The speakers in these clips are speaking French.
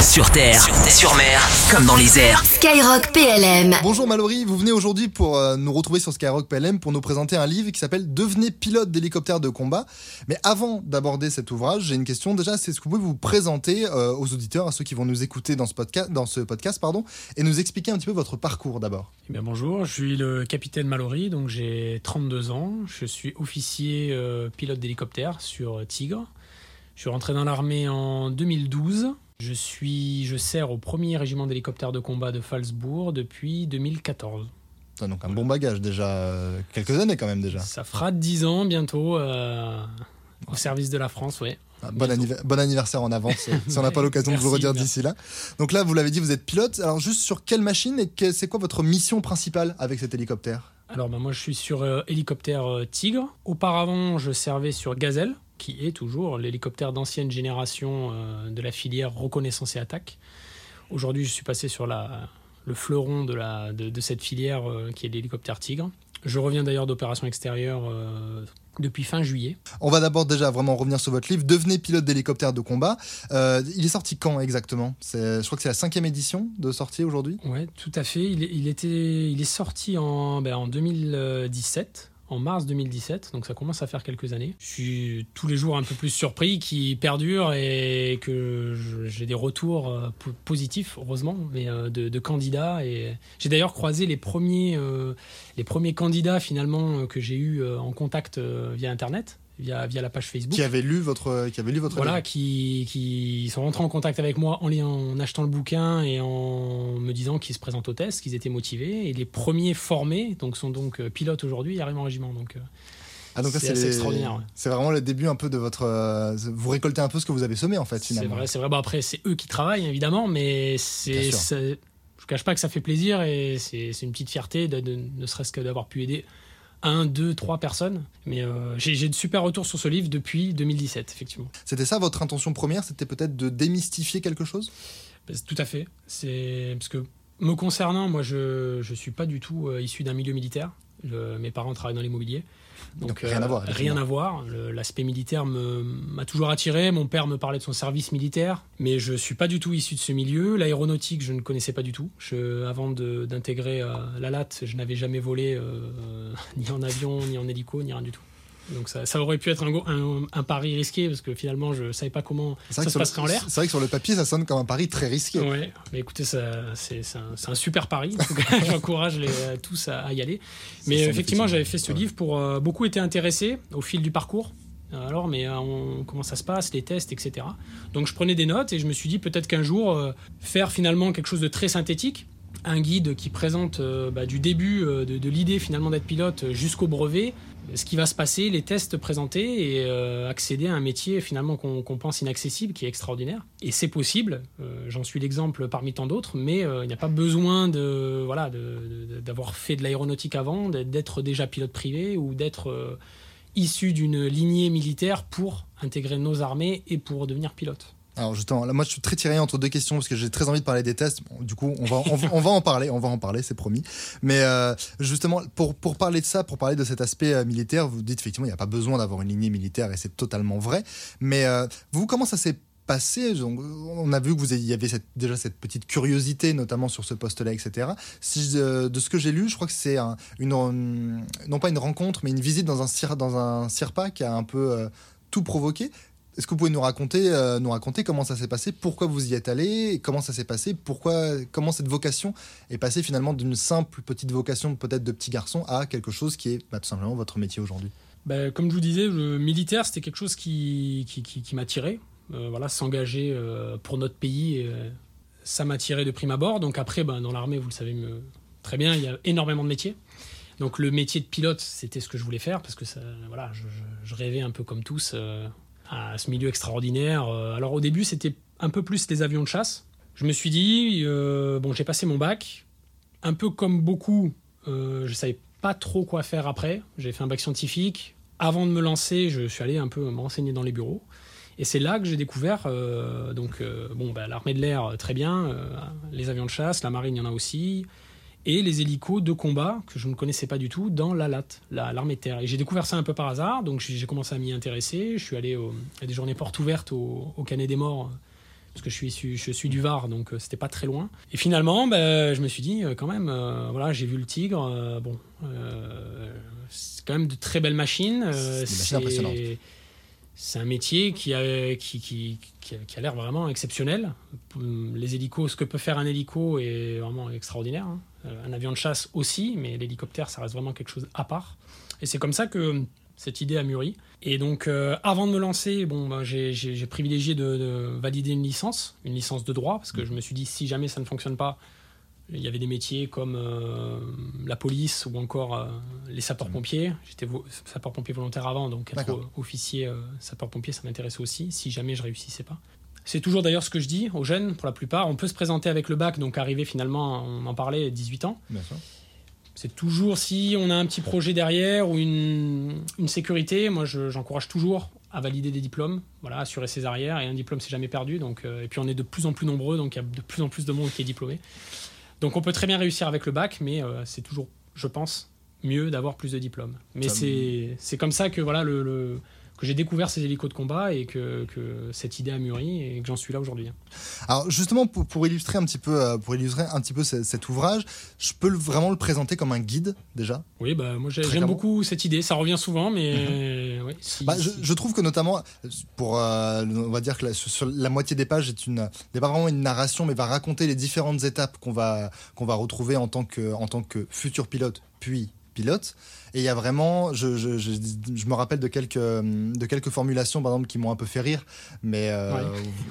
Sur terre, sur, mer, comme dans les airs. Skyrock PLM. Bonjour Mallory, vous venez aujourd'hui pour euh, nous retrouver sur Skyrock PLM pour nous présenter un livre qui s'appelle Devenez pilote d'hélicoptère de combat. Mais avant d'aborder cet ouvrage, j'ai une question. Déjà, c'est ce que vous pouvez vous présenter euh, aux auditeurs, à ceux qui vont nous écouter dans ce podcast, dans ce podcast pardon, et nous expliquer un petit peu votre parcours d'abord. Eh bien, bonjour, je suis le capitaine Mallory, donc j'ai 32 ans. Je suis officier euh, pilote d'hélicoptère sur Tigre. Je suis rentré dans l'armée en 2012. Je suis, je sers au premier régiment d'hélicoptères de combat de Falsbourg depuis 2014. Ah, donc un bon bagage déjà, euh, quelques années quand même déjà. Ça fera 10 ans bientôt euh, au service de la France, ouais. Ah, bon, bon, anniversaire en avance, si on n'a pas l'occasion de vous le redire d'ici là. Donc là, vous l'avez dit, vous êtes pilote. Alors juste sur quelle machine et c'est quoi votre mission principale avec cet hélicoptère? Alors bah, moi, je suis sur euh, hélicoptère Tigre. Auparavant, je servais sur Gazelle qui est toujours l'hélicoptère d'ancienne génération euh, de la filière reconnaissance et attaque. Aujourd'hui, je suis passé sur la, le fleuron de, la, de, cette filière euh, qui est l'hélicoptère Tigre. Je reviens d'ailleurs d'opérations extérieures euh, depuis fin juillet. On va d'abord déjà vraiment revenir sur votre livre, Devenez pilote d'hélicoptère de combat. il est sorti quand exactement? Je crois que c'est la cinquième édition de sortie aujourd'hui. Oui, tout à fait. Il, il, était, il est sorti en, ben, en 2017 en mars 2017, donc ça commence à faire quelques années. Je suis tous les jours un peu plus surpris qu'il perdure et que j'ai des retours euh, positifs, heureusement, mais euh, de, candidats. Et j'ai d'ailleurs croisé les premiers, euh, les premiers candidats finalement que j'ai eu en contact via Internet via, via la page Facebook. Qui avait lu votre, qui avait lu votre Voilà, qui, qui, sont rentrés en contact avec moi en, en achetant le bouquin et en me disant qu'ils se présentent au test, qu'ils étaient motivés. Et les premiers formés donc, sont donc euh, pilotes aujourd'hui et arrivent en régiment. Donc, euh, ah donc c'est extraordinaire. C'est vraiment le début un peu de votre. Euh, vous récoltez un peu ce que vous avez semé en fait finalement. C'est vrai, c'est vrai. Bon, après, c'est eux qui travaillent évidemment, mais c'est. Je cache pas que ça fait plaisir et c'est une petite fierté de, de ne serait-ce que d'avoir pu aider un, deux, trois personnes. Mais euh, j'ai de super retours sur ce livre depuis 2017, effectivement. C'était ça votre intention première C'était peut-être de démystifier quelque chose? Ben, Tout à fait. C'est parce que me concernant, moi, je ne suis pas du tout euh, issu d'un milieu militaire. Mes parents travaillent dans l'immobilier. Donc, rien à voir. Euh, rien à voir. L'aspect militaire m'a toujours attiré. Mon père me parlait de son service militaire, mais je suis pas du tout issu de ce milieu. L'aéronautique, je ne connaissais pas du tout. Je, avant d'intégrer euh, la LAT, je n'avais jamais volé euh, ni en avion, ni en hélico, ni rien du tout. Donc ça, aurait pu être un, un, pari risqué parce que finalement je savais pas comment ça se passerait en l'air. C'est vrai que sur le papier ça sonne comme un pari très risqué. Ouais, mais écoutez, c'est un, un, super pari. J'encourage tous à, y aller. Mais effectivement, j'avais fait ce livre pour euh, beaucoup été intéressé au fil du parcours. Alors, mais euh, on, comment ça se passe, les tests, etc. Donc je prenais des notes et je me suis dit peut-être qu'un jour euh, faire finalement quelque chose de très synthétique un guide qui présente bah, du début de, de l'idée finalement d'être pilote jusqu'au brevet, ce qui va se passer, les tests présentés et euh, accéder à un métier finalement qu'on pense inaccessible, qui est extraordinaire. Et c'est possible, euh, j'en suis l'exemple parmi tant d'autres, mais euh, il n'y a pas besoin de voilà d'avoir fait de l'aéronautique avant, d'être déjà pilote privé ou d'être issu d'une lignée militaire pour intégrer nos armées et pour devenir pilote. Alors justement, là, moi je suis très tiré entre deux questions parce que j'ai très envie de parler des tests. du coup, on va, on, va en parler, on va en parler, c'est promis. Mais euh, justement, pour, pour parler de ça, pour parler de cet aspect euh, militaire, vous dites effectivement, il n'y a pas besoin d'avoir une lignée militaire et c'est totalement vrai. Mais euh, vous, comment ça s'est passé? On a vu que vous y avait déjà cette petite curiosité, notamment sur ce poste-là, etc. De ce que j'ai lu, je crois que c'est une, non pas une rencontre, mais une visite dans un, dans un CIRPA qui a un peu tout provoqué. Est-ce que vous pouvez nous raconter, euh, nous raconter comment ça s'est passé, pourquoi vous y êtes allé, comment ça s'est passé, pourquoi, comment cette vocation est passée finalement d'une simple petite vocation peut-être de petit garçon à quelque chose qui est bah, tout simplement votre métier aujourd'hui? Bah, Comme je vous disais, le militaire, c'était quelque chose qui, qui, qui, m'attirait. Euh, voilà, s'engager euh, pour notre pays, ça m'attirait de prime abord. Donc après, bah, dans l'armée, vous le savez très bien, il y a énormément de métiers. Donc le métier de pilote, c'était ce que je voulais faire parce que ça, voilà, je rêvais un peu comme tous à ce milieu extraordinaire. Euh, alors au début, c'était un peu plus les avions de chasse. Je me suis dit, euh, bon, j'ai passé mon bac. Un peu comme beaucoup, euh, je savais pas trop quoi faire après. J'ai fait un bac scientifique. Avant de me lancer, je suis allé un peu me renseigner dans les bureaux. Et c'est là que j'ai découvert, donc, bon, bah, l'armée de l'air, très bien, les avions de chasse, la marine, il y en a aussi, et les hélicos de combat que je ne connaissais pas du tout dans la LAT, l'armée de terre. Et j'ai découvert ça un peu par hasard, donc j'ai commencé à m'y intéresser. Je suis allé à des journées portes ouvertes au, Canet des Morts, parce que je suis, je suis du Var, donc euh, c'était pas très loin. Et finalement, ben, je me suis dit, euh, quand même, euh, voilà, j'ai vu le Tigre, euh, bon, euh, c'est quand même de très belles machines. C'est. C'est un métier qui a, qui, qui, qui a, l'air vraiment exceptionnel. Les hélicos, ce que peut faire un hélico est vraiment extraordinaire. hein. Euh, Un avion de chasse aussi, mais l'hélicoptère, ça reste vraiment quelque chose à part. Et c'est comme ça que cette idée a mûri. Et donc, euh, avant de me lancer, bon, ben, j'ai- privilégié de valider une licence, une licence de droit, parce que je me suis dit, si jamais ça ne fonctionne pas, il y avait des métiers comme euh, la police ou encore euh, les sapeurs-pompiers. J'étais vo- sapeur-pompier volontaire avant, donc être officier euh, sapeur-pompier, ça m'intéressait aussi, si jamais je réussissais pas. C'est toujours d'ailleurs ce que je dis aux jeunes, pour la plupart. On peut se présenter avec le bac, donc arriver finalement, on en parlait, 18 ans. C'est toujours si on a un petit projet derrière ou une, une sécurité. Moi, je- j'encourage toujours à valider des diplômes, voilà, assurer ses arrières. Et un diplôme, c'est jamais perdu. Donc, euh, et puis, on est de plus en plus nombreux, donc il y a de plus en plus de monde qui est diplômé. Donc, on peut très bien réussir avec le bac, mais euh, c'est toujours, je pense, mieux d'avoir plus de diplômes. Mais c'est comme ça que voilà le, le- que j'ai découvert ces hélicos de combat et que, que cette idée a mûri et que j'en suis là aujourd'hui. Alors justement pour, pour illustrer un petit peu euh, pour illustrer un petit peu ce- cet ouvrage, je peux le- vraiment le présenter comme un guide déjà? Oui, bah moi j'aime beaucoup cette idée. Ça revient souvent, mais ouais, si- Bah, je, si- je trouve que notamment pour euh, on va dire que la, sur la moitié des pages est une n'est pas vraiment une narration mais va raconter les différentes étapes qu'on va qu'on va retrouver en tant que en tant que futur pilote puis pilote et il y a vraiment je, je, je, je me rappelle de quelques de quelques formulations par exemple qui m'ont un peu fait rire mais euh, Ouais.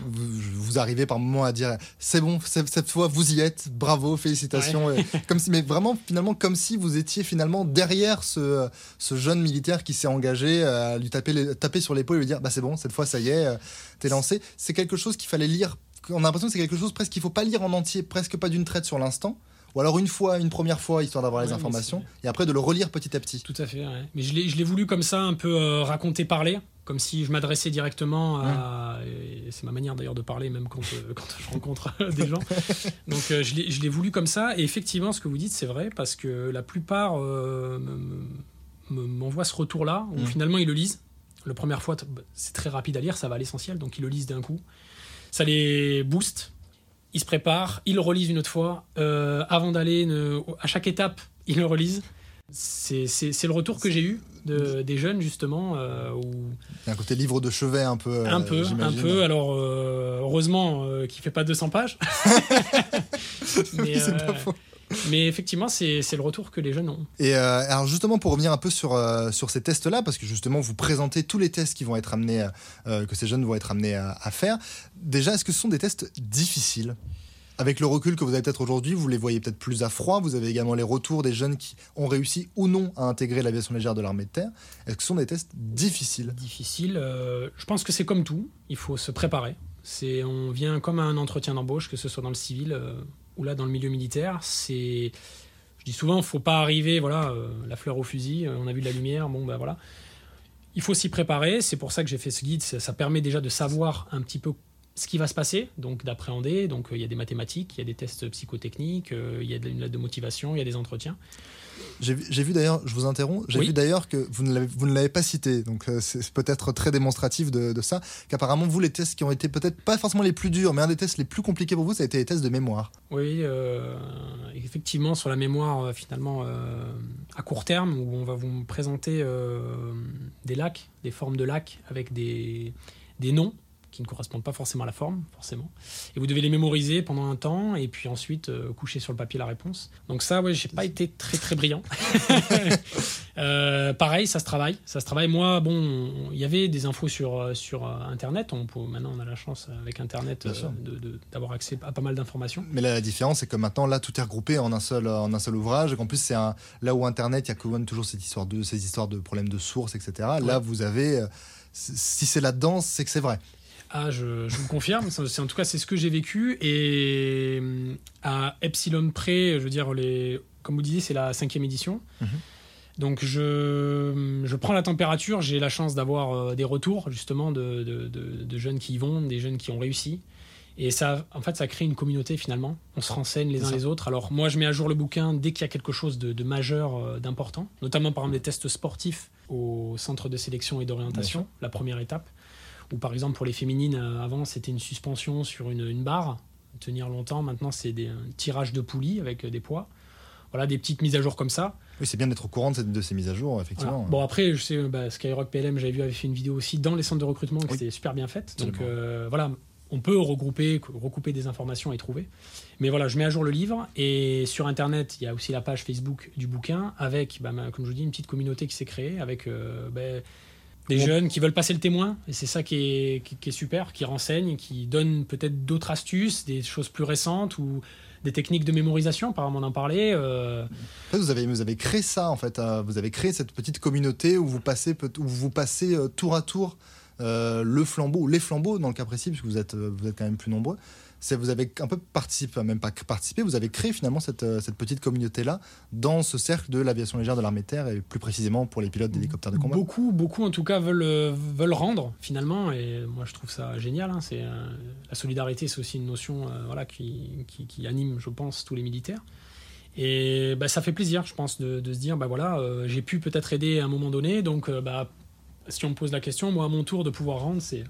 vous, vous arrivez par moments à dire c'est bon cette, fois vous y êtes bravo félicitations. Et comme si mais vraiment finalement comme si vous étiez finalement derrière ce ce jeune militaire qui s'est engagé à lui taper, les- taper sur l'épaule et lui dire bah c'est bon cette fois ça y est euh, t'es lancé. C'est quelque chose qu'il fallait lire. On a l'impression que c'est quelque chose presque qu'il faut pas lire en entier presque pas d'une traite sur l'instant ou alors une fois une première fois histoire d'avoir Ouais, les informations et après de le relire petit à petit Tout à fait, ouais. Mais je l'ai, voulu comme ça, un peu euh, raconter, parler, comme si je m'adressais directement à. et c'est ma manière d'ailleurs de parler, même quand, euh, quand je rencontre des gens. Donc euh, je, l'ai, voulu comme ça. Et effectivement, ce que vous dites, c'est vrai, parce que la plupart me- me- m'envoient ce retour-là, où Mm. finalement ils le lisent. La première fois, bah, c'est très rapide à lire, ça va à l'essentiel, donc ils le lisent d'un coup. Ça les booste. Ils se préparent, ils le relisent une autre fois. Euh, avant d'aller, ne- à chaque étape, ils le relisent. C'est le retour que j'ai eu de, des jeunes, justement, euh, où il y a un côté livre de chevet un peu euh, un peu, un peu. Alors, euh, heureusement qu'il fait pas 200 pages. mais, C'est pas faux. mais effectivement, c'est le retour que les jeunes ont. Et euh, alors justement pour revenir un peu sur euh, sur ces tests là parce que justement vous présentez tous les tests qui vont être amenés euh, que ces jeunes vont être amenés à, à faire. Déjà est-ce que ce sont des tests difficiles? Avec le recul que vous avez peut-être aujourd'hui, vous les voyez peut-être plus à froid. Vous avez également les retours des jeunes qui ont réussi ou non à intégrer l'aviation légère de l'armée de terre. Est-ce que ce sont des tests difficiles? Difficile. euh, je pense que c'est comme tout. Il faut se préparer. C'est, on vient comme à un entretien d'embauche, que ce soit dans le civil euh, ou là dans le milieu militaire. C'est, je dis souvent, faut pas arriver, voilà, euh, la fleur au fusil. euh, on a vu de la lumière, bon ben voilà. Il faut s'y préparer. C'est pour ça que j'ai fait ce guide. Ça, permet déjà de savoir un petit peu ce qui va se passer, donc d'appréhender. Donc euh, il y a des mathématiques, il y a des tests psychotechniques, il y a de, une lettre de motivation, il y a des entretiens. J'ai vu, d'ailleurs, je vous interromps, j'ai Oui. vu d'ailleurs que vous ne l'avez, pas cité, donc euh, c'est peut-être très démonstratif de, de ça, qu'apparemment vous les tests qui ont été peut-être pas forcément les plus durs, mais un des tests les plus compliqués pour vous, ça a été les tests de mémoire. Oui, euh, effectivement, sur la mémoire, euh, finalement, euh, à court terme, où on va vous présenter des lacs, des formes de lacs avec des, des noms qui ne correspondent pas forcément à la forme, forcément. Et vous devez les mémoriser pendant un temps, et puis ensuite euh, coucher sur le papier la réponse. Donc ça, ouais, j'ai pas été très très brillant. Euh, pareil, ça se travaille, ça se travaille. Moi, bon, on- il y avait des infos sur euh, sur Internet. On peut, maintenant, on a la chance avec Internet d'avoir accès à pas mal d'informations. Mais là, la différence, c'est que maintenant, là, tout est regroupé en un seul, en un seul ouvrage, et qu'en plus, c'est là où Internet, il y a même toujours cette histoire de, ces histoires de problèmes de sources, etc. Là, vous avez, si c'est là-dedans, c'est que c'est vrai. Ah, je, je vous confirme. C'est- en tout cas, c'est ce que j'ai vécu. Et euh, à Epsilon près, je veux dire, les, comme vous disiez, c'est la cinquième édition. Mhm. Donc, je, je prends la température. J'ai la chance d'avoir euh, des retours, justement, de, de- de- de jeunes qui y vont, des jeunes qui ont réussi. Et ça, en fait, ça crée une communauté finalement. On se renseigne les uns les autres. Alors, moi, je mets à jour le bouquin dès qu'il y a quelque chose de, majeur, euh, d'important, notamment par exemple des tests sportifs au centre de sélection et d'orientation, la première étape Ou par exemple pour les féminines, euh, avant c'était une suspension sur une, une barre, tenir longtemps. Maintenant c'est des un tirage de poulies avec euh, des poids. Voilà, des petites mises à jour comme ça. Oui, c'est bien d'être au courant de, cette- de ces mises à jour, Voilà. effectivement. Bon après, je sais, bah, Skyrock PLM, j'avais vu, avait fait une vidéo aussi dans les centres de recrutement, qui Oui. était super bien faite. Donc euh, voilà, on peut regrouper, recouper des informations et trouver. Mais voilà, je mets à jour le livre et sur Internet, il y a aussi la page Facebook du bouquin avec, bah, comme je vous dis, une petite communauté qui s'est créée avec euh, bah, des jeunes qui veulent passer le témoin. Et c'est ça qui est, qui, qui est super, qui renseigne, qui donne peut-être d'autres astuces, des choses plus récentes ou des techniques de mémorisation, apparemment on en parlait. euh, En fait, vous avez, vous avez créé ça, en fait. euh, vous avez créé cette petite communauté où vous passez, où vous passez euh, tour à tour euh, le flambeau, les flambeaux, dans le cas précis, puisque vous êtes, euh, vous êtes quand même plus nombreux. C'est, vous avez un peu participé, même pas participé, vous avez créé finalement cette, euh, cette petite communauté-là dans ce cercle de l'aviation légère de l'armée terre et plus précisément pour les pilotes d'hélicoptères de combat. Beaucoup, beaucoup en tout cas veulent, veulent rendre finalement, et moi je trouve ça génial. hein. La solidarité, c'est aussi une notion voilà qui, qui, anime, je pense, tous les militaires. Et bah, ça fait plaisir, je pense, de, se dire bah voilà, j'ai pu peut-être aider à un moment donné, donc bah, si on me pose la question, moi à mon tour de pouvoir rendre, c'est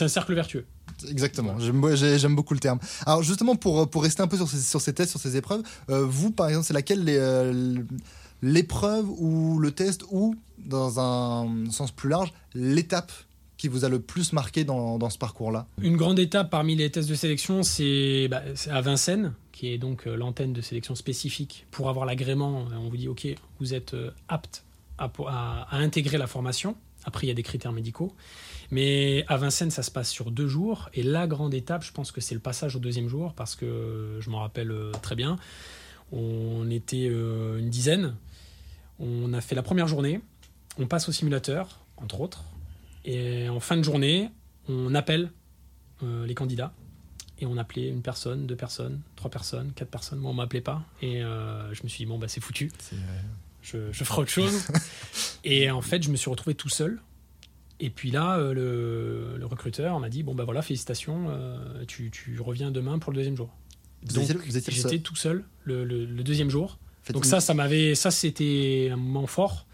un cercle vertueux. Exactement, j'aime, j'ai- j'aime beaucoup le terme. Alors justement, pour, pour rester un peu sur ces, sur ces tests, sur ces épreuves, euh, vous par exemple, c'est laquelle euh, l'épreuve ou le test ou, dans un sens plus large, l'étape qui vous a le plus marqué dans, dans ce parcours-là? Une grande étape parmi les tests de sélection, c'est bah, à Vincennes, qui est donc euh, l'antenne de sélection spécifique pour avoir l'agrément. On vous dit, OK, vous êtes apte à, po- à- à intégrer la formation. Après, il y a des critères médicaux. Mais à Vincennes, ça se passe sur deux jours. Et la grande étape, je pense que c'est le passage au deuxième jour, parce que je m'en rappelle euh, très bien. On était euh, une dizaine. On a fait la première journée. On passe au simulateur, entre autres. Et en fin de journée, on appelle euh, les candidats. Et on appelait une personne, deux personnes, trois personnes, quatre personnes. Moi, on m'appelait pas. Et je me suis dit, bon, bah, c'est foutu. Je, je ferai autre chose. et en fait, je me suis retrouvé tout seul. Et puis là, euh, le, le recruteur m'a dit, bon, bah voilà, félicitations, euh, tu, tu reviens demain pour le deuxième jour. Vous Donc, étiez, vous étiez le seul. J'étais tout seul le, le- le deuxième jour. Faites Donc une- ça, ça m'avait, ça c'était un moment fort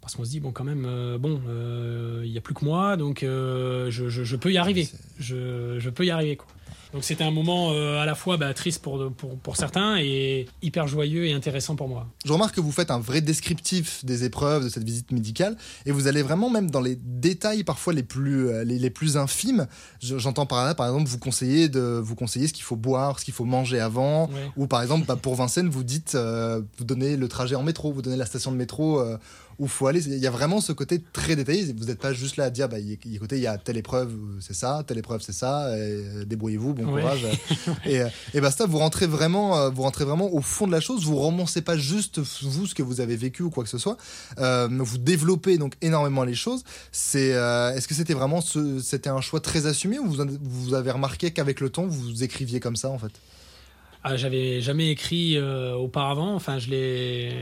parce qu'on se dit bon quand même, euh, bon, euh, il y a plus que moi, donc euh, je, je- je peux y arriver, je, je peux y arriver quoi. Donc c'était un moment euh, à la fois bah, triste pour, pour, pour certains et hyper joyeux et intéressant pour moi. Je remarque que vous faites un vrai descriptif des épreuves de cette visite médicale et vous allez vraiment même dans les détails parfois les plus, euh, les, les plus infimes. Je- J'entends par là, par exemple, vous conseillez, de, vous conseillez ce qu'il faut boire, ce qu'il faut manger avant. Ouais. Ou par exemple, bah, pour Vincennes, vous dites, euh, vous donnez le trajet en métro, vous donnez la station de métro euh, où il faut aller. Il y a vraiment ce côté très détaillé. Vous n'êtes pas juste là à dire, bah, écoutez, il y a telle épreuve, c'est ça, telle épreuve, c'est ça, euh, débrouillez-vous, bon Ouais. courage. et, euh, et basta, vous rentrez vraiment, euh, vous rentrez vraiment au fond de la chose. Vous romancez pas juste vous ce que vous avez vécu ou quoi que ce soit. Euh, vous développez donc énormément les choses. C'est, euh, est-ce que c'était vraiment, ce, c'était un choix très assumé ou vous, avez remarqué qu'avec le temps vous écriviez comme ça en fait? Ah, j'avais jamais écrit euh, auparavant. Enfin, je l'ai,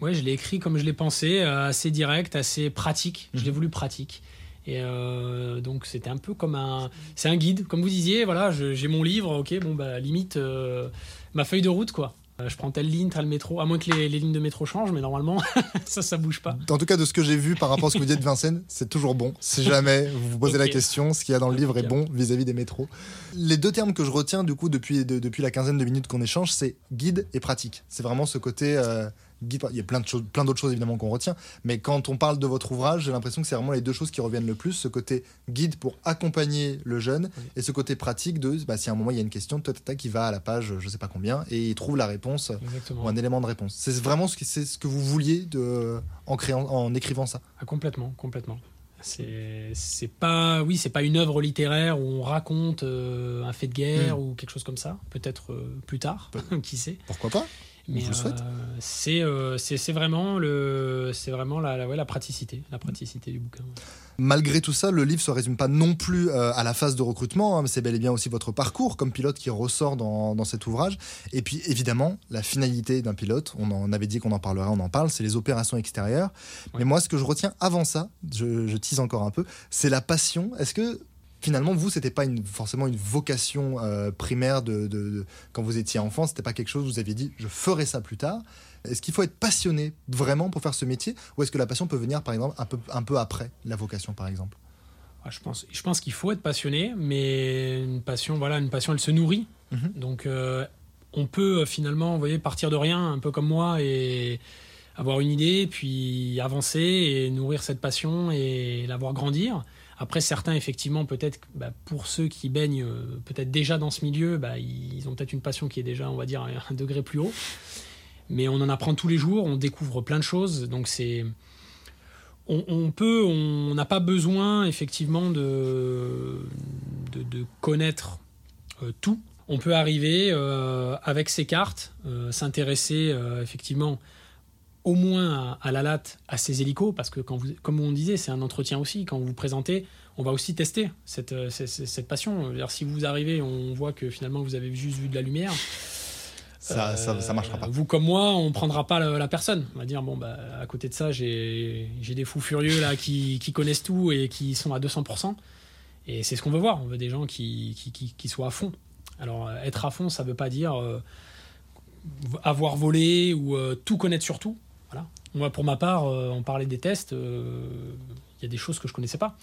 ouais, je l'ai écrit comme je l'ai pensé, euh, assez direct, assez pratique. Je l'ai Mhm. voulu pratique. Et euh, donc c'était un peu comme un, c'est un guide, comme vous disiez. Voilà, j'ai mon livre. Ok, bon bah limite euh, ma feuille de route quoi. Je prends telle ligne, tel métro, à moins que les, les lignes de métro changent, mais normalement ça, ça bouge pas. En tout cas, de ce que j'ai vu par rapport à ce que vous dites de Vincennes, c'est toujours bon. Si jamais vous vous posez la question, ce qu'il y a dans le livre est bon vis-à-vis des métros. Les deux termes que je retiens du coup depuis, de- depuis la quinzaine de minutes qu'on échange, c'est guide et pratique. C'est vraiment ce côté euh, guide. Il y a plein de choses, plein d'autres choses évidemment qu'on retient, mais quand on parle de votre ouvrage, j'ai l'impression que c'est vraiment les deux choses qui reviennent le plus. Ce côté guide pour accompagner le jeune Oui. et ce côté pratique de bah, si à un moment il y a une question, toi, qui va à la page je sais pas combien et il trouve la réponse Exactement. ou un élément de réponse. C'est vraiment ce que, c'est ce que vous vouliez de, en, créant, en écrivant ça. Ah, complètement, complètement. C'est c'est pas, oui, c'est pas une œuvre littéraire où on raconte euh, un fait de guerre Mm. ou quelque chose comme ça. Peut-être euh, plus tard, qui sait. Pourquoi pas? Mais vous le souhaite. euh, c'est euh, vraiment le, vraiment la, la, ouais, la praticité, la praticité du bouquin. ouais. Malgré tout ça, le livre se résume pas non plus euh, à la phase de recrutement, hein, mais c'est bel et bien aussi votre parcours comme pilote qui ressort dans, dans cet ouvrage. Et puis évidemment, la finalité d'un pilote, on en avait dit qu'on en parlerait, on en parle, c'est les opérations extérieures. Mais moi, ce que je retiens avant ça, je, je tease encore un peu, c'est la passion. Est-ce que finalement, vous, c'était pas une, forcément une vocation euh, primaire de, de- de- quand vous étiez enfant, c'était pas quelque chose, vous aviez dit, je ferai ça plus tard. Est-ce qu'il faut être passionné vraiment pour faire ce métier, ou est-ce que la passion peut venir, par exemple, un peu, un peu après la vocation, par exemple? Ah, je pense, je pense qu'il faut être passionné, mais une passion, voilà, une passion, elle se nourrit. Mhm. Donc, euh, on peut euh, finalement, vous voyez, partir de rien, un peu comme moi, et avoir une idée, puis avancer et nourrir cette passion et la voir grandir. Après, certains, effectivement, peut-être, bah, pour ceux qui baignent euh, peut-être déjà dans ce milieu, bah, ils ont peut-être une passion qui est déjà, on va dire, un degré plus haut. Mais on en apprend tous les jours, on découvre plein de choses, donc c'est on, peut, on n'a pas besoin effectivement de, de, connaître euh, tout. On peut arriver euh, avec ses cartes, s'intéresser effectivement au moins à, à la latte, à ses hélicos, parce que quand vous, comme on disait, c'est un entretien aussi. Quand vous vous présentez, on va aussi tester cette, euh, cette, cette passion. Si vous arrivez, on voit que finalement vous avez juste vu de la lumière. Ça, ça, ça marchera pas. Vous comme moi, on prendra pas la, la personne. On va dire bon bah à côté de ça, j'ai des fous furieux là qui, qui connaissent tout et qui sont à 200%. Et c'est ce qu'on veut voir. On veut des gens qui, qui, qui, soient à fond. Alors euh, être à fond, ça veut pas dire euh, avoir volé ou euh, tout connaître sur tout. Voilà. Moi, pour ma part, euh, on parlait des tests. euh, Il y a des choses que je connaissais pas.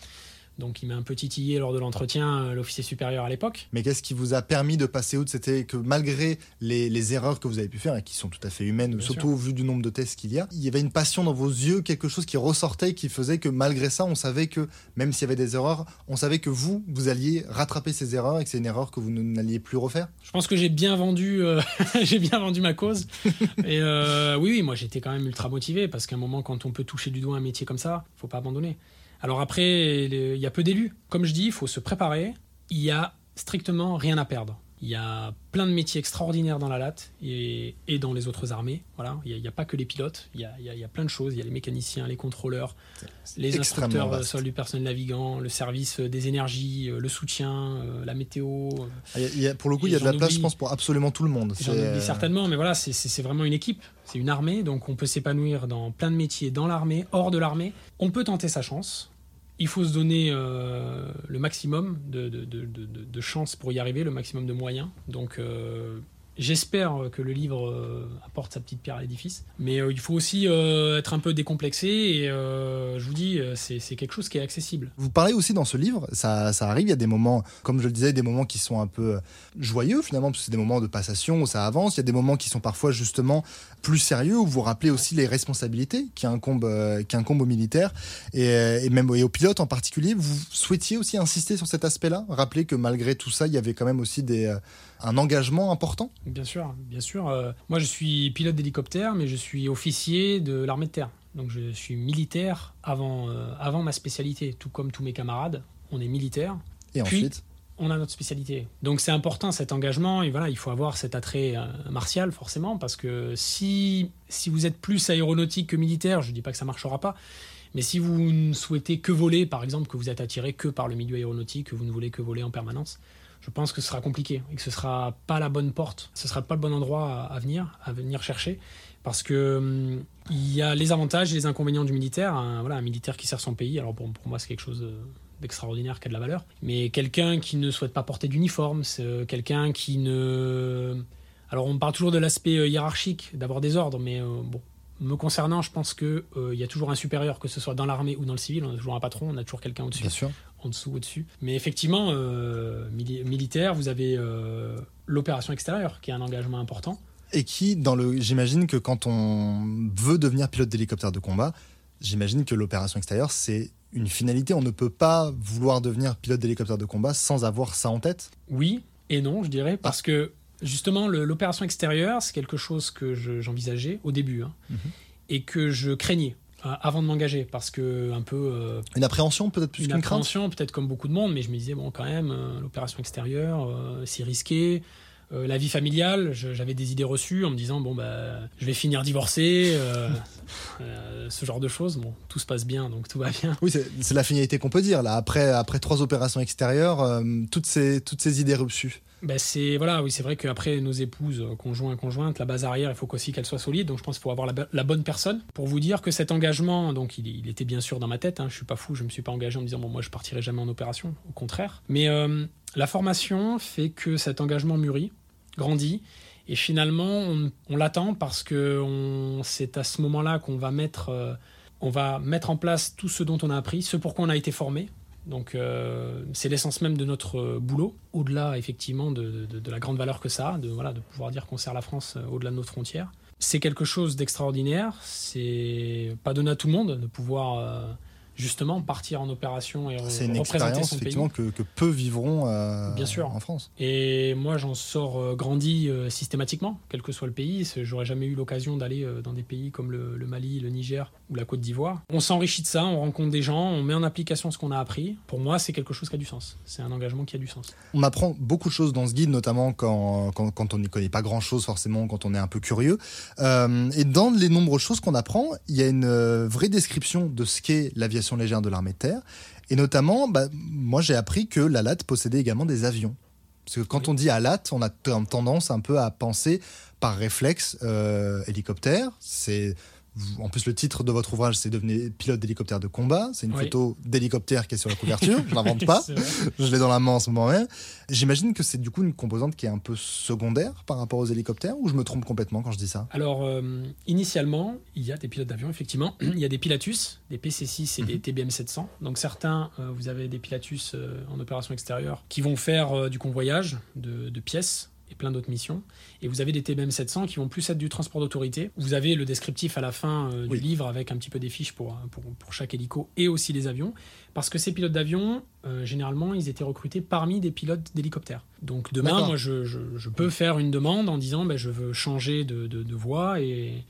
Donc il m'a un peu titillé lors de l'entretien, euh, l'officier supérieur à l'époque. Mais qu'est-ce qui vous a permis de passer outre? C'était que malgré les, les erreurs que vous avez pu faire, et qui sont tout à fait humaines, Bien surtout au vu du nombre de tests qu'il y a, il y avait une passion dans vos yeux, quelque chose qui ressortait, qui faisait que malgré ça, on savait que, même s'il y avait des erreurs, on savait que vous, vous alliez rattraper ces erreurs et que c'est une erreur que vous n'alliez plus refaire? Je pense que j'ai bien vendu, euh, j'ai bien vendu ma cause. Et euh, oui, oui, moi j'étais quand même ultra motivé parce qu'à un moment, quand on peut toucher du doigt un métier comme ça, faut pas abandonner. Alors après, il y a peu d'élus. Comme je dis, il faut se préparer. Il y a strictement rien à perdre. Il y a plein de métiers extraordinaires dans la latte et, et dans les autres armées. Voilà, il n'y a, pas que les pilotes. Il y a, il y a- il y a plein de choses. Il y a les mécaniciens, les contrôleurs, les instructeurs euh, vaste. sol du personnel navigant, le service euh, des énergies, euh, le soutien, la météo. euh, Il y a- pour le coup, il y a de la place, je pense, pour absolument tout le monde. J'en oublie certainement, mais voilà, c'est vraiment une équipe. C'est une armée, donc on peut s'épanouir dans plein de métiers, dans l'armée, hors de l'armée. On peut tenter sa chance. Il faut se donner euh, le maximum de, de, chances pour y arriver, le maximum de moyens. Donc euh, j'espère que le livre euh, apporte sa petite pierre à l'édifice. Mais euh, il faut aussi euh, être un peu décomplexé et euh, je vous dis, euh, c'est quelque chose qui est accessible. Vous parlez aussi dans ce livre, ça, ça arrive, il y a des moments, comme je le disais, des moments qui sont un peu euh, joyeux finalement, parce que c'est des moments de passation où ça avance, il y a des moments qui sont parfois justement plus sérieux, où vous rappelez aussi les responsabilités qui incombent, euh, qui incombent aux militaires, et, euh, et même et aux pilotes en particulier. Vous souhaitiez aussi insister sur cet aspect-là, rappeler que malgré tout ça, il y avait quand même aussi des, euh, un engagement important? Bien sûr, bien sûr. Euh, moi, je suis pilote d'hélicoptère, mais je suis officier de l'armée de terre. Donc, je suis militaire avant, euh, avant ma spécialité, tout comme tous mes camarades. On est militaire, Et Puis- ensuite, on a notre spécialité. Donc, c'est important cet engagement. Et voilà, il faut avoir cet attrait euh, martial, forcément, parce que si, si vous êtes plus aéronautique que militaire, je ne dis pas que ça ne marchera pas. Mais si vous ne souhaitez que voler, par exemple, que vous êtes attiré que par le milieu aéronautique, que vous ne voulez que voler en permanence, je pense que ce sera compliqué et que ce sera pas la bonne porte, ce sera pas le bon endroit à, venir, à venir chercher, parce que hum, y a les avantages et les inconvénients du militaire. Un, voilà, un militaire qui sert son pays. Alors pour, moi, c'est quelque chose de- d'extraordinaire qui a de la valeur. Mais quelqu'un qui ne souhaite pas porter d'uniforme, c'est euh, quelqu'un qui ne. Alors on parle toujours de l'aspect euh, hiérarchique, d'avoir des ordres, mais euh, bon. Me concernant, je pense qu'il y a toujours un supérieur, que ce soit dans l'armée ou dans le civil. On a toujours un patron, on a toujours quelqu'un au-dessus bien sûr. En dessous, au-desut. Mais effectivement, euh, mili- militaire, vous avez euh, l'opération extérieure, qui est un engagement important. Et qui, dans le, j'imagine que quand on veut devenir pilote d'hélicoptère de combat, j'imagine que l'opération extérieure, c'est une finalité. On ne peut pas vouloir devenir pilote d'hélicoptère de combat sans avoir ça en tête. Oui et non, je dirais, parce que justement, l'opération extérieure, c'est quelque chose que je- j'envisageais au début hein, Mhm. et que je craignais avant de m'engager, parce que un peu euh, Une appréhension, peut-être plus une qu'une crainte. appréhension, peut-être comme beaucoup de monde, mais je me disais, bon, quand même, euh, l'opération extérieure, euh, c'est risqué. Euh, la vie familiale, je- j'avais des idées reçues en me disant, bon, bah, je vais finir divorcé, euh, euh, ce genre de choses. Bon, tout se passe bien, donc tout va bien. Oui, c'est c'est la finalité qu'on peut dire. Là, après, après trois opérations extérieures, euh, toutes, ces, toutes ces idées reçues. Ben c'est voilà, oui, c'est vrai qu'après nos épouses, euh, conjoints, conjointes, la base arrière, il faut aussi qu'elle soit solide. Donc je pense qu'il faut avoir la, bo- la bonne personne pour vous dire que cet engagement, donc il, était bien sûr dans ma tête. Hein, je suis pas fou, je me suis pas engagé en me disant bon moi je partirai jamais en opération. Au contraire. Mais euh, la formation fait que cet engagement mûrit, grandit. Et finalement, on, l'attend parce que c'est à ce moment-là qu'on va mettre, euh, va mettre en place tout ce dont on a appris, ce pour quoi on a été formé. Donc euh, c'est l'essence même de notre euh, boulot, au-delà effectivement de, la grande valeur que ça a, de, voilà, de pouvoir dire qu'on sert la France euh, au-delà de notre frontière. C'est quelque chose d'extraordinaire, c'est pas donné à tout le monde de pouvoir justement partir en opération et C'est une représenter expérience son pays. effectivement que, que peu vivront euh, Bien sûr. en France. Et moi, j'en sors euh, grandi euh, systématiquement, quel que soit le pays. J'aurais jamais eu l'occasion d'aller euh, dans des pays comme le, le Mali, le Niger ou la Côte d'Ivoire. On s'enrichit de ça, on rencontre des gens, on met en application ce qu'on a appris. Pour moi, c'est quelque chose qui a du sens. C'est un engagement qui a du sens. On apprend beaucoup de choses dans ce guide, notamment quand, quand, quand on n'y connaît pas grand-chose forcément, quand on est un peu curieux. Euh, et dans les nombreuses choses qu'on apprend, il y a une vraie description de ce qu'est l'aviation légère de l'armée de terre. Et notamment, bah, moi j'ai appris que la LAT possédait également des avions. Parce que quand Oui. on dit à LAT, on a tendance un peu à penser par réflexe euh, hélicoptère. C'est en plus le titre de votre ouvrage, c'est devenir pilote d'hélicoptère de combat. C'est une Oui. photo d'hélicoptère qui est sur la couverture. Je l'invente pas. Je l'ai dans la main en ce moment même. J'imagine que c'est du coup une composante qui est un peu secondaire par rapport aux hélicoptères ou je me trompe complètement quand je dis ça? Alors, euh, initialement, il y a des pilotes d'avion, effectivement. Il y a des Pilatus, des PC-6 et des TBM 700. Donc, certains, euh, vous avez des Pilatus euh, en opération extérieure qui vont faire du convoyage de, de pièces et plein d'autres missions. Et vous avez des TBM 700 qui vont plus être du transport d'autorité. Vous avez le descriptif à la fin euh, du Oui. livre avec un petit peu des fiches pour, pour, pour chaque hélico et aussi les avions. Parce que ces pilotes d'avion, euh, généralement, ils étaient recrutés parmi des pilotes d'hélicoptères. Donc demain, moi, je, je- je peux faire une demande en disant ben, je veux changer de, de- de voie et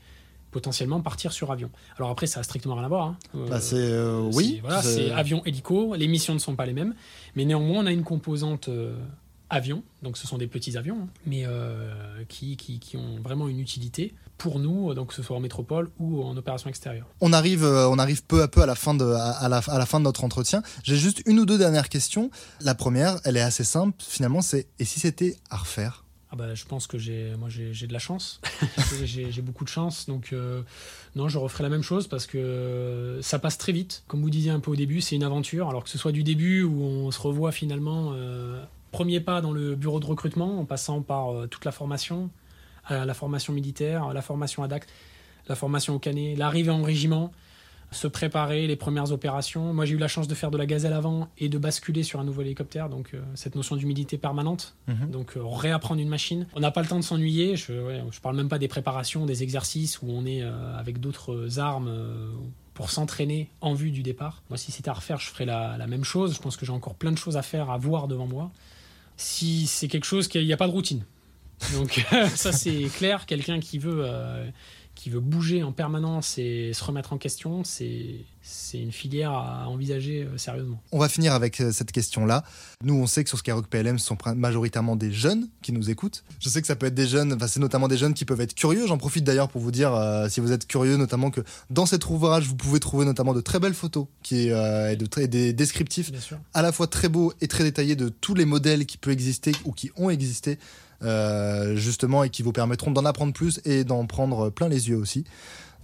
potentiellement partir sur avion. Alors après, ça a strictement rien à voir. hein. Euh, Bah, c'est euh, oui. voilà, c'est- c'est avion-hélico. Les missions ne sont pas les mêmes. Mais néanmoins, on a une composante euh, avion. Donc ce sont des petits avions, hein, mais euh, qui, qui, qui ont vraiment une utilité pour nous, donc que ce soit en métropole ou en opération extérieure. On arrive, euh, on arrive peu à peu à la fin de, à, à la, à la fin de notre entretien. J'ai juste une ou deux dernières questions. La première, elle est assez simple. Finalement, c'est et si c'était à refaire? Ah bah, je pense que j'ai, moi j'ai, j'ai de la chance. J'ai- beaucoup de chance. Donc euh, non, je referai la même chose parce que ça passe très vite. Comme vous disiez un peu au début, c'est une aventure. Alors que ce soit du début où on se revoit finalement euh, premier pas dans le bureau de recrutement en passant par euh, toute la formation, euh, la formation militaire, la formation à DAC, la formation au canet, l'arrivée en régiment, se préparer, les premières opérations. Moi, j'ai eu la chance de faire de la gazelle avant et de basculer sur un nouveau hélicoptère, donc euh, cette notion d'humilité permanente. Mhm. Donc euh, réapprendre une machine. On n'a pas le temps de s'ennuyer. Je, ouais, je parle même pas des préparations, des exercices où on est euh, avec d'autres armes euh, pour s'entraîner en vue du départ. Moi, si c'était à refaire, je ferais la, la même chose. Je pense que j'ai encore plein de choses à faire, à voir devant moi. Si c'est quelque chose qu'il n'y a pas de routine. Donc ça c'est clair. Quelqu'un qui veut euh, qui veut bouger en permanence et se remettre en question, c'est une filière à envisager euh, sérieusement. On va finir avec euh, cette question-là. Nous, on sait que sur Skyrock PLM, ce sont majoritairement des jeunes qui nous écoutent. Je sais que ça peut être des jeunes, enfin, c'est notamment des jeunes qui peuvent être curieux. J'en profite d'ailleurs pour vous dire, euh, si vous êtes curieux, notamment que dans cet ouvrage, vous pouvez trouver notamment de très belles photos qui, euh, et de des descriptifs à la fois très beaux et très détaillés de tous les modèles qui peuvent exister ou qui ont existé, euh, justement, et qui vous permettront d'en apprendre plus et d'en prendre plein les yeux aussi.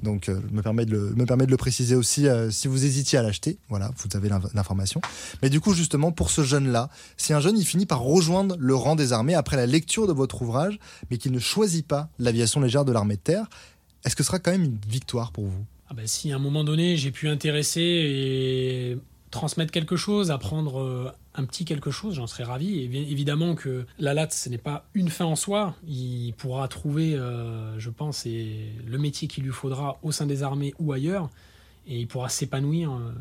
Donc, euh, je me permets de le, me de le préciser aussi euh, si vous hésitiez à l'acheter. Voilà, vous avez l'inf- l'information. Mais du coup, justement, pour ce jeune-là, si un jeune il finit par rejoindre le rang des armées après la lecture de votre ouvrage, mais qu'il ne choisit pas l'aviation légère de l'armée de terre, est-ce que ce sera quand même une victoire pour vous? Ah ben, si à un moment donné j'ai pu intéresser et transmettre quelque chose, apprendre euh, un petit quelque chose, j'en serais ravi. Et évidemment que la latte, ce n'est pas une fin en soi. Il pourra trouver, euh, je pense, le métier qu'il lui faudra au sein des armées ou ailleurs, et il pourra s'épanouir. euh,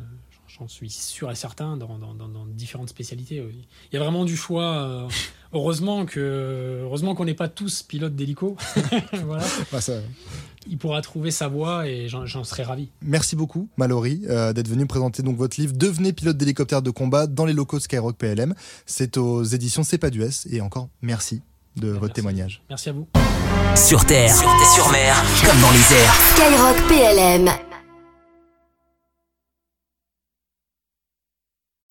J'en suis sûr et certain dans, dans- dans- dans différentes spécialités. oui. Il y a vraiment du choix. euh, heureusement que heureusement qu'on n'est pas tous pilotes d'hélico. voilà. Bah, ça- Il pourra trouver sa voie et j'en serais ravi. Merci beaucoup, Mallory, euh, d'être venu présenter donc votre livre Devenez pilote d'hélicoptère de combat dans les locaux de Skyrock PLM. C'est aux éditions C'est pas du S. Et encore, merci de votre Merci. témoignage. Merci à vous. Sur terre, sur mer, comme dans les airs. Skyrock PLM.